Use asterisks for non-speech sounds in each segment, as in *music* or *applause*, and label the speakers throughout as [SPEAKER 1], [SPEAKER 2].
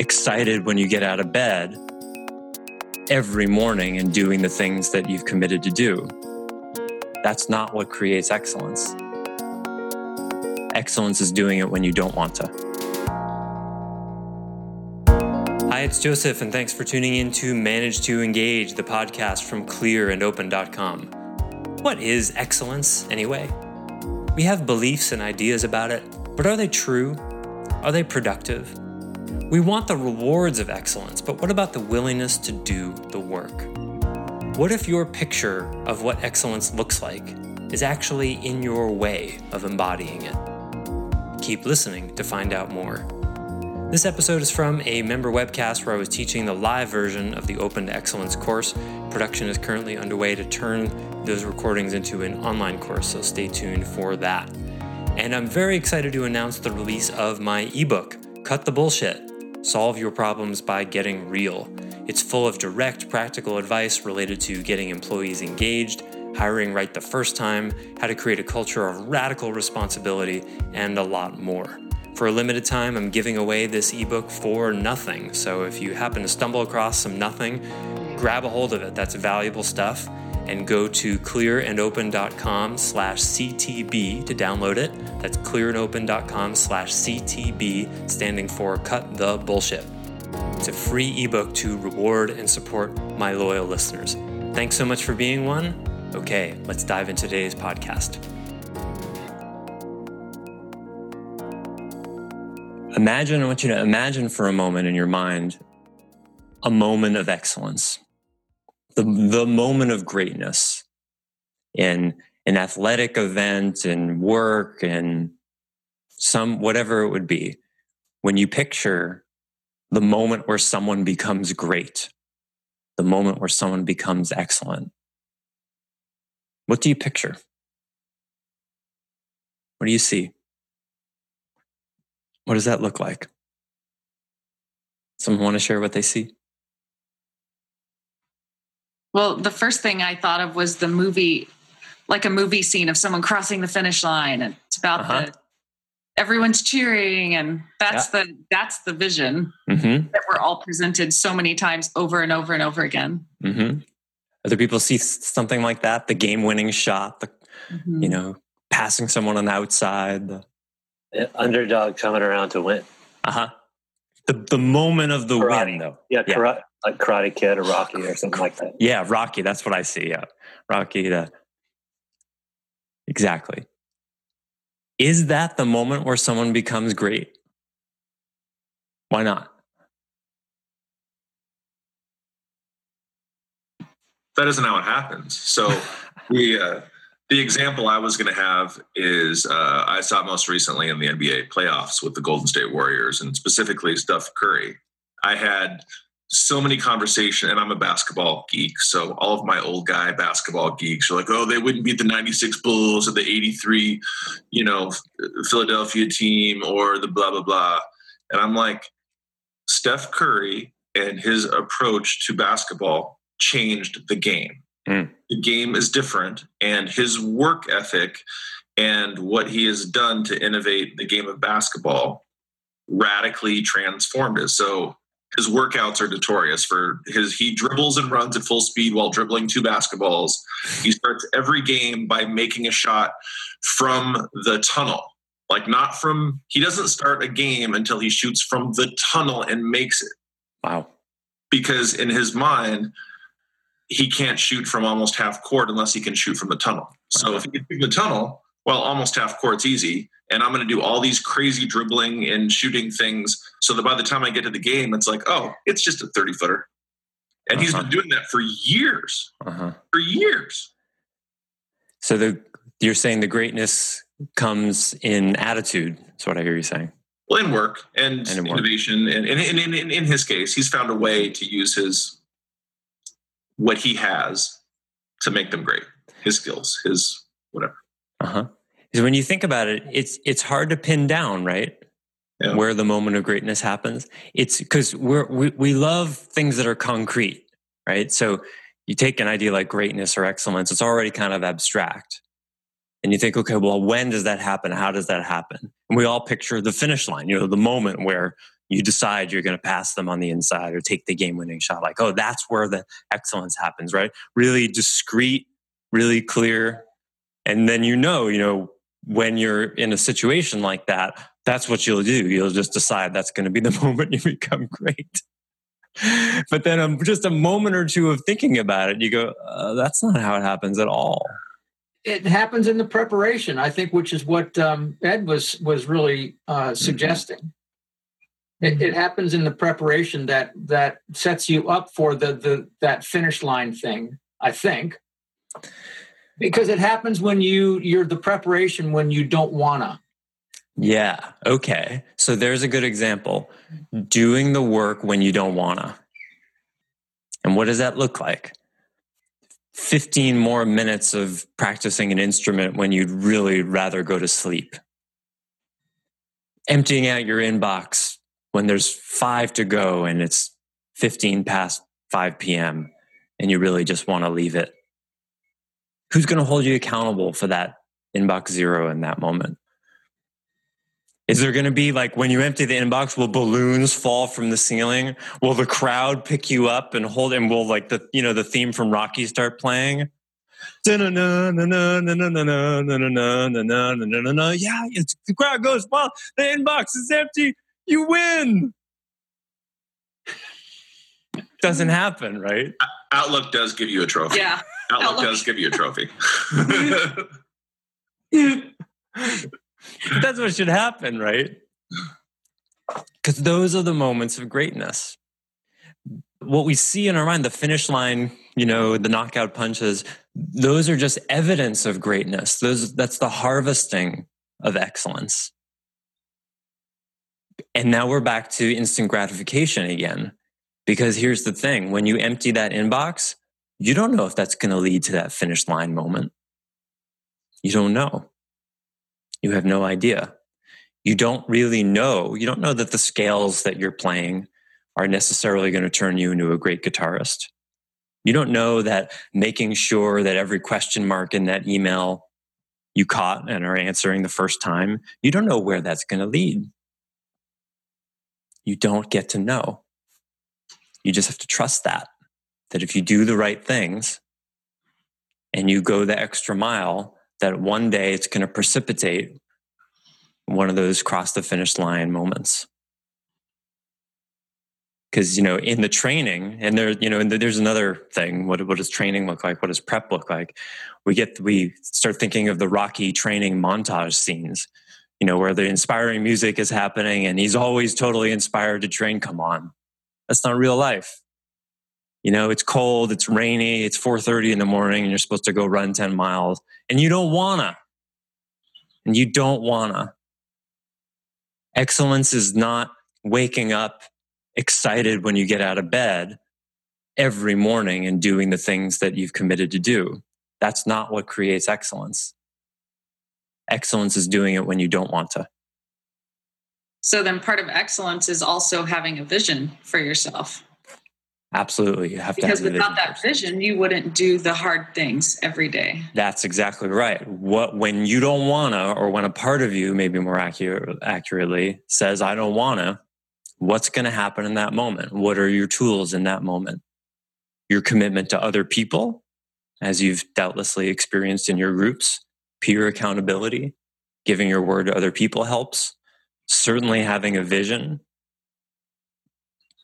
[SPEAKER 1] excited when you get out of bed every morning and doing the things that you've committed to do. That's not what creates excellence. Excellence is doing it when you don't want to. Hi, it's Joseph, and thanks for tuning in to Manage to Engage, the podcast from clearandopen.com. What is excellence, anyway? We have beliefs and ideas about it, but are they true? Are they productive? We want the rewards of excellence, but what about the willingness to do the work? What if your picture of what excellence looks like is actually in your way of embodying it? Keep listening to find out more. This episode is from a member webcast where I was teaching the live version of the Open to Excellence course. Production is currently underway to turn those recordings into an online course, so stay tuned for that. And I'm very excited to announce the release of my ebook, Cut the Bullshit Solve your problems by getting real. It's full of direct, practical advice related to getting employees engaged, hiring right the first time, how to create a culture of radical responsibility, and a lot more. For a limited time, I'm giving away this ebook for nothing. So if you happen to stumble across some nothing, grab a hold of it. That's valuable stuff and go to clearandopen.com slash CTB to download it. That's clearandopen.com slash CTB, standing for Cut the Bullshit. It's a free ebook to reward and support my loyal listeners. Thanks so much for being one. Okay, let's dive into today's podcast. Imagine, I want you to imagine for a moment in your mind a moment of excellence the, the moment of greatness in an athletic event and work and some whatever it would be when you picture the moment where someone becomes great the moment where someone becomes excellent what do you picture? What do you see? What does that look like? Someone want to share what they see?
[SPEAKER 2] Well, the first thing I thought of was the movie, like a movie scene of someone crossing the finish line, and it's about uh-huh. the everyone's cheering, and that's yeah. the that's the vision mm-hmm. that we're all presented so many times over and over and over again.
[SPEAKER 1] Mm-hmm. Other people see something like that, the game-winning shot, the mm-hmm. you know, passing someone on the outside, the,
[SPEAKER 3] the underdog coming around to win.
[SPEAKER 1] Uh huh. The the moment of the
[SPEAKER 3] karate.
[SPEAKER 1] win, though.
[SPEAKER 3] Yeah, yeah like Karate Kid or Rocky or something like that.
[SPEAKER 1] Yeah, Rocky. That's what I see. Yeah, Rocky. The exactly. Is that the moment where someone becomes great? Why not?
[SPEAKER 4] That isn't how it happens. So *laughs* we. Uh, the example I was going to have is uh, I saw most recently in the NBA playoffs with the Golden State Warriors and specifically Steph Curry. I had so many conversation and i'm a basketball geek so all of my old guy basketball geeks are like oh they wouldn't beat the 96 bulls or the 83 you know philadelphia team or the blah blah blah. And i'm like steph curry and his approach to basketball changed the game. Mm. the game is different and his work ethic and what he has done to innovate the game of basketball radically transformed it. So his workouts are notorious for his he dribbles and runs at full speed while dribbling two basketballs. He starts every game by making a shot from the tunnel. Like not from he doesn't start a game until he shoots from the tunnel and makes it.
[SPEAKER 1] Wow.
[SPEAKER 4] Because in his mind, he can't shoot from almost half court unless he can shoot from the tunnel. So if he can shoot the tunnel, well, almost half court's easy and I'm going to do all these crazy dribbling and shooting things so that by the time I get to the game, it's like, oh, it's just a 30 footer. And uh-huh. he's been doing that for years, uh-huh. for years.
[SPEAKER 1] So the you're saying the greatness comes in attitude. That's what I hear you saying.
[SPEAKER 4] well, in work and, and in innovation, work. and in, in, in, in his case, he's found a way to use his what he has to make them great. His skills, his whatever.
[SPEAKER 1] Uh huh. Because when you think about it, it's it's hard to pin down, right? Yeah. Where the moment of greatness happens. It's because we're we, we love things that are concrete, right? So you take an idea like greatness or excellence, it's already kind of abstract. And you think, okay, well, when does that happen? How does that happen? And we all picture the finish line, you know, the moment where you decide you're going to pass them on the inside or take the game winning shot. Like, oh, that's where the excellence happens, right? Really discreet, really clear. And then you know, you know, when you're in a situation like that, that's what you'll do. You'll just decide that's going to be the *laughs* moment you become great. but then um, just a moment or two of thinking about it, you go, uh, that's not how it happens at all
[SPEAKER 5] it happens in the preparation, I think, which is what um, Ed was was really uh, mm-hmm. suggesting. It, it, happens in the preparation that that sets you up for the the that finish line thing. I think because it happens when you you're the preparation when you don't wanna.
[SPEAKER 1] Yeah. Okay. So there's a good example. Doing the work when you don't wanna. And what does that look like? 15 more minutes of practicing an instrument when you'd really rather go to sleep. Emptying out your inbox when there's five to go and it's 15 past 5 p.m. and you really just want to leave it. Who's going to hold you accountable for that inbox zero in that moment? Is there going to be like when you empty the inbox, will balloons fall from the ceiling? Will the crowd pick you up and hold? And will like the you know the theme from Rocky start playing? Yeah, the crowd goes well. The inbox is empty. You win. Doesn't happen, right?
[SPEAKER 4] Outlook does give you a trophy.
[SPEAKER 2] Yeah,
[SPEAKER 4] Outlook, Outlook. does give you a trophy. *laughs* *laughs*
[SPEAKER 1] That's what should happen, right? Because those are the moments of greatness. What we see in our mind, the finish line, you know, the knockout punches, those are just evidence of greatness. Those that's the harvesting of excellence. And now we're back to instant gratification again. Because here's the thing when you empty that inbox, you don't know if that's going to lead to that finish line moment. You don't know. You have no idea. You don't really know. You don't know that the scales that you're playing are necessarily going to turn you into a great guitarist. You don't know that making sure that every question mark in that email you caught and are answering the first time, you don't know where that's going to lead. You don't get to know. You just have to trust that, that if you do the right things and you go the extra mile, that one day it's going to precipitate one of those cross the finish line moments. Because you know in the training and there you know and there's another thing what, what does training look like? What does prep look like? We get we start thinking of the rocky training montage scenes you know where the inspiring music is happening and he's always totally inspired to train. Come on. That's not real life you know it's cold it's rainy it's 4.30 in the morning and you're supposed to go run 10 miles and you don't wanna. And you don't wanna. Excellence is not waking up excited when you get out of bed every morning and doing the things that you've committed to do. That's not what creates excellence. Excellence is doing it when you don't want to.
[SPEAKER 2] So then part of excellence is also having a vision for yourself
[SPEAKER 1] Absolutely. You have
[SPEAKER 2] because
[SPEAKER 1] to
[SPEAKER 2] have without that vision, you wouldn't do the hard things every day.
[SPEAKER 1] That's exactly right. What when you don't wanna, or when a part of you, maybe more accurate, accurately, says, I don't wanna, what's gonna happen in that moment? What are your tools in that moment? Your commitment to other people, as you've doubtlessly experienced in your groups, peer accountability, giving your word to other people helps. Certainly having a vision,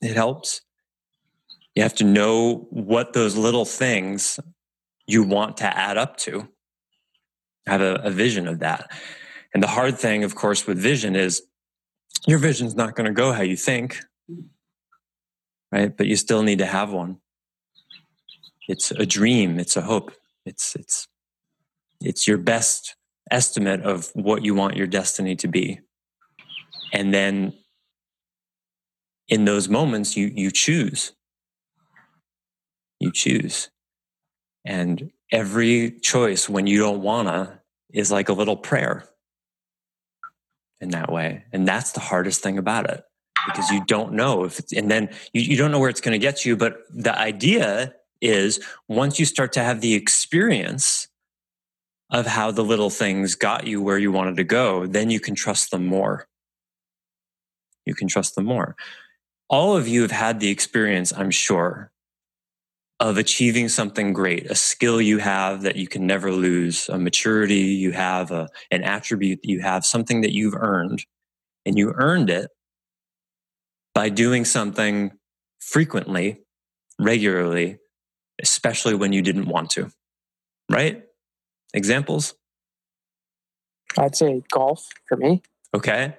[SPEAKER 1] it helps you have to know what those little things you want to add up to. Have a, a vision of that. And the hard thing, of course, with vision is your vision's not going to go how you think, right? But you still need to have one. It's a dream. It's a hope. It's it's it's your best estimate of what you want your destiny to be. And then in those moments, you, you choose. You choose. And every choice when you don't wanna is like a little prayer in that way. And that's the hardest thing about it because you don't know if it's, and then you, you don't know where it's going to get you. But the idea is once you start to have the experience of how the little things got you where you wanted to go, then you can trust them more. You can trust them more. All of you have had the experience, I'm sure, of achieving something great, a skill you have that you can never lose, a maturity you have, a, an attribute that you have, something that you've earned. And you earned it by doing something frequently, regularly, especially when you didn't want to. Right? Examples?
[SPEAKER 6] I'd say golf for me.
[SPEAKER 1] Okay.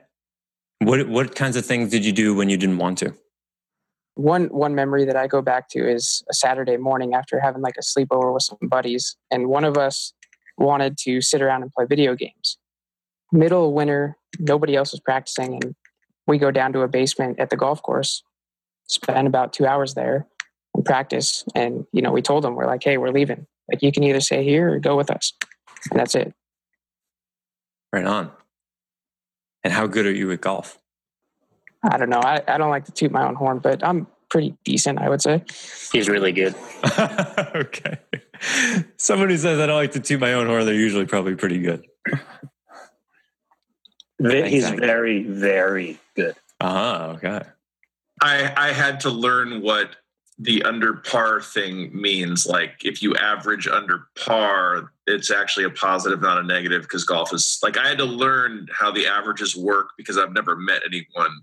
[SPEAKER 1] What what kinds of things did you do when you didn't want to?
[SPEAKER 6] One one memory that I go back to is a Saturday morning after having like a sleepover with some buddies, and one of us wanted to sit around and play video games. Middle of winter, nobody else was practicing, and we go down to a basement at the golf course, spend about two hours there and practice. And you know, we told them we're like, hey, we're leaving. Like you can either stay here or go with us, and that's it.
[SPEAKER 1] Right on. And how good are you at golf?
[SPEAKER 6] I don't know. I, I don't like to toot my own horn, but I'm pretty decent, I would say.
[SPEAKER 3] He's really good. *laughs*
[SPEAKER 1] okay. Someone who says I don't like to toot my own horn, they're usually probably pretty good.
[SPEAKER 3] He's very, very good.
[SPEAKER 1] Ah, okay.
[SPEAKER 4] I I had to learn what the under par thing means. Like if you average under par, it's actually a positive, not a negative, because golf is like I had to learn how the averages work because I've never met anyone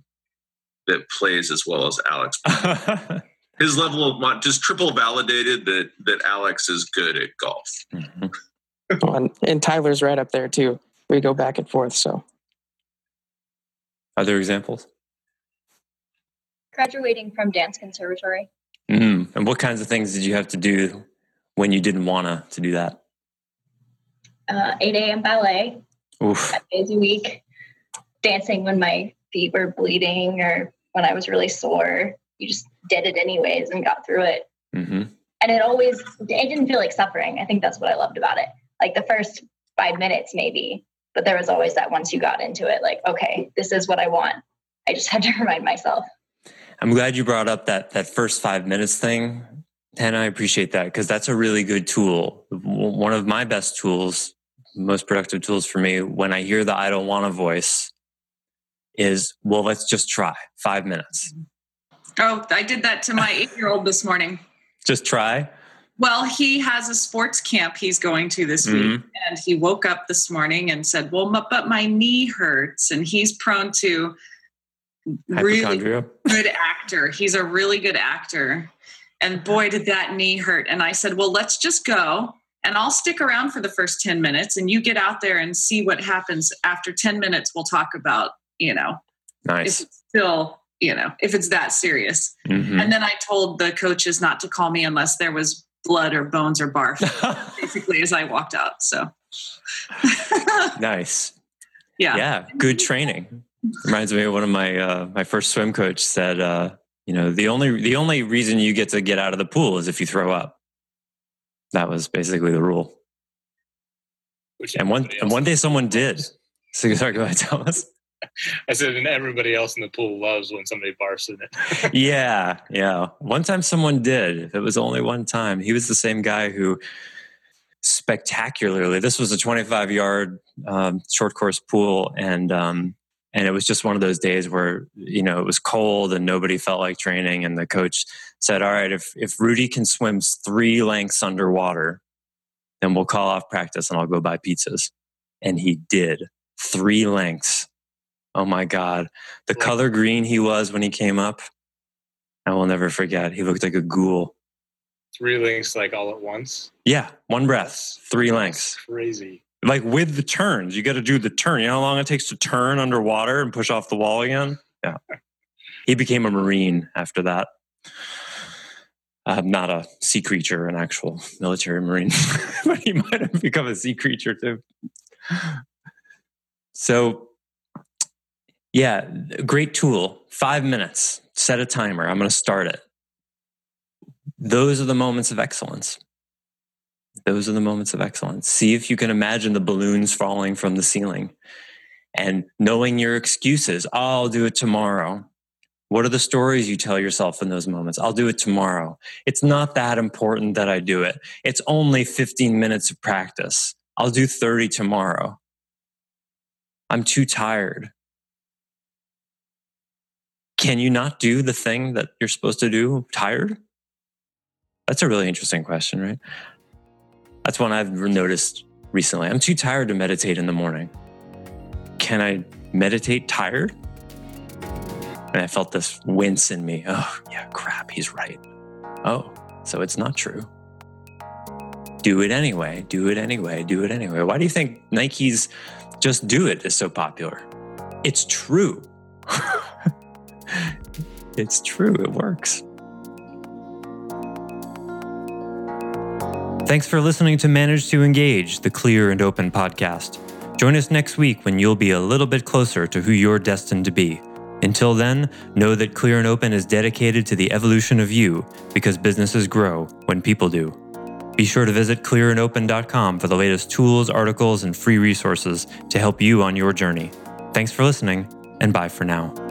[SPEAKER 4] that plays as well as Alex. *laughs* His level of mon- just triple validated that that Alex is good at golf.
[SPEAKER 1] Mhm.
[SPEAKER 6] Well, and, and Tyler's right up there too. We go back and forth. So
[SPEAKER 1] Other examples?
[SPEAKER 7] graduating from dance conservatory.
[SPEAKER 1] Mm. And what kinds of things did you have to do when you didn't want to to do that?
[SPEAKER 7] Uh, 8 a.m. ballet,
[SPEAKER 1] Oof.
[SPEAKER 7] five days a week, dancing when my feet were bleeding or when I was really sore. You just did it anyways and got through it.
[SPEAKER 1] hmm
[SPEAKER 7] And it always, it didn't feel like suffering. I think that's what I loved about it. Like the first five minutes, maybe, but there was always that once you got into it, like, okay, this is what I want. I just *laughs* had to remind myself.
[SPEAKER 1] I'm glad you brought up that that first five minutes thing, and I appreciate that because that's a really good tool. One of my best tools, most productive tools for me when I hear the "I don't want to" voice is, "Well, let's just try five minutes.
[SPEAKER 2] Oh, I did that to my *laughs* eight year old this morning.
[SPEAKER 1] Just try."
[SPEAKER 2] Well, he has a sports camp he's going to this week,
[SPEAKER 1] Mhm.
[SPEAKER 2] and he woke up this morning and said, "Well, m- but my knee hurts," and he's prone to really good actor. He's a really good actor, and boy, did that knee hurt. And I said, "Well, let's just go." And I'll stick around for the first 10 minutes and you get out there and see what happens. After 10 minutes, we'll talk about, you know, if
[SPEAKER 1] Nice.
[SPEAKER 2] it's still, you know, if it's that serious.
[SPEAKER 1] Mhm.
[SPEAKER 2] And then I told the coaches not to call me unless there was blood or bones or barf, *laughs* basically, as I walked out. So, *laughs*
[SPEAKER 1] nice.
[SPEAKER 2] yeah.
[SPEAKER 1] yeah good training reminds me of one of my uh, my first swim coach said uh, you know the only the only reason you get to get out of the pool is if you throw up that was basically the rule
[SPEAKER 8] Which
[SPEAKER 1] and one and one day someone
[SPEAKER 8] pool
[SPEAKER 1] did
[SPEAKER 8] loves.
[SPEAKER 1] so sorry go ahead thomas
[SPEAKER 8] I said, and everybody else in the pool loves when somebody barfs in it. *laughs*
[SPEAKER 1] yeah yeah. One time someone did. It was only one time he was the same guy who spectacularly this was a 25 yard um, short course pool and um, and it was just one of those days where you know it was cold and nobody felt like training and the coach said all right if if rudy can swim three lengths underwater then we'll call off practice and i'll go buy pizzas. And he did. Three lengths oh my god. The color green he was when he came up i will never forget. He looked like a ghoul.
[SPEAKER 8] Three links like all at once.
[SPEAKER 1] yeah one breath three lengths.
[SPEAKER 8] Crazy.
[SPEAKER 1] like with the turns you got to do the turn. You know how long it takes to turn underwater and push off the wall again? Yeah. He became a marine after that. Uh, not a sea creature an actual military marine *laughs* but he might have become a sea creature too. So Yeah, great tool. Five minutes. Set a timer. I'm going to start it. Those are the moments of excellence. Those are the moments of excellence. See if you can imagine the balloons falling from the ceiling and knowing your excuses. I'll do it tomorrow. What are the stories you tell yourself in those moments? I'll do it tomorrow. It's not that important that I do it. It's only 15 minutes of practice. I'll do 30 tomorrow. I'm too tired. Can you not do the thing that you're supposed to do tired? That's a really interesting question, right? That's one I've noticed recently. I'm too tired to meditate in the morning. Can I meditate tired? And I felt this wince in me. Oh, yeah, crap, he's right. Oh, so it's not true. Do it anyway, do it anyway, do it anyway. Why do you think Nike's just do it is so popular? It's true. It's true, it works. Thanks for listening to Manage to Engage, the clear and open podcast. Join us next week when you'll be a little bit closer to who you're destined to be. Until then, know that Clear and Open is dedicated to the evolution of you because businesses grow when people do. Be sure to visit clearandopen.com for the latest tools, articles, and free resources to help you on your journey. Thanks for listening, and bye for now.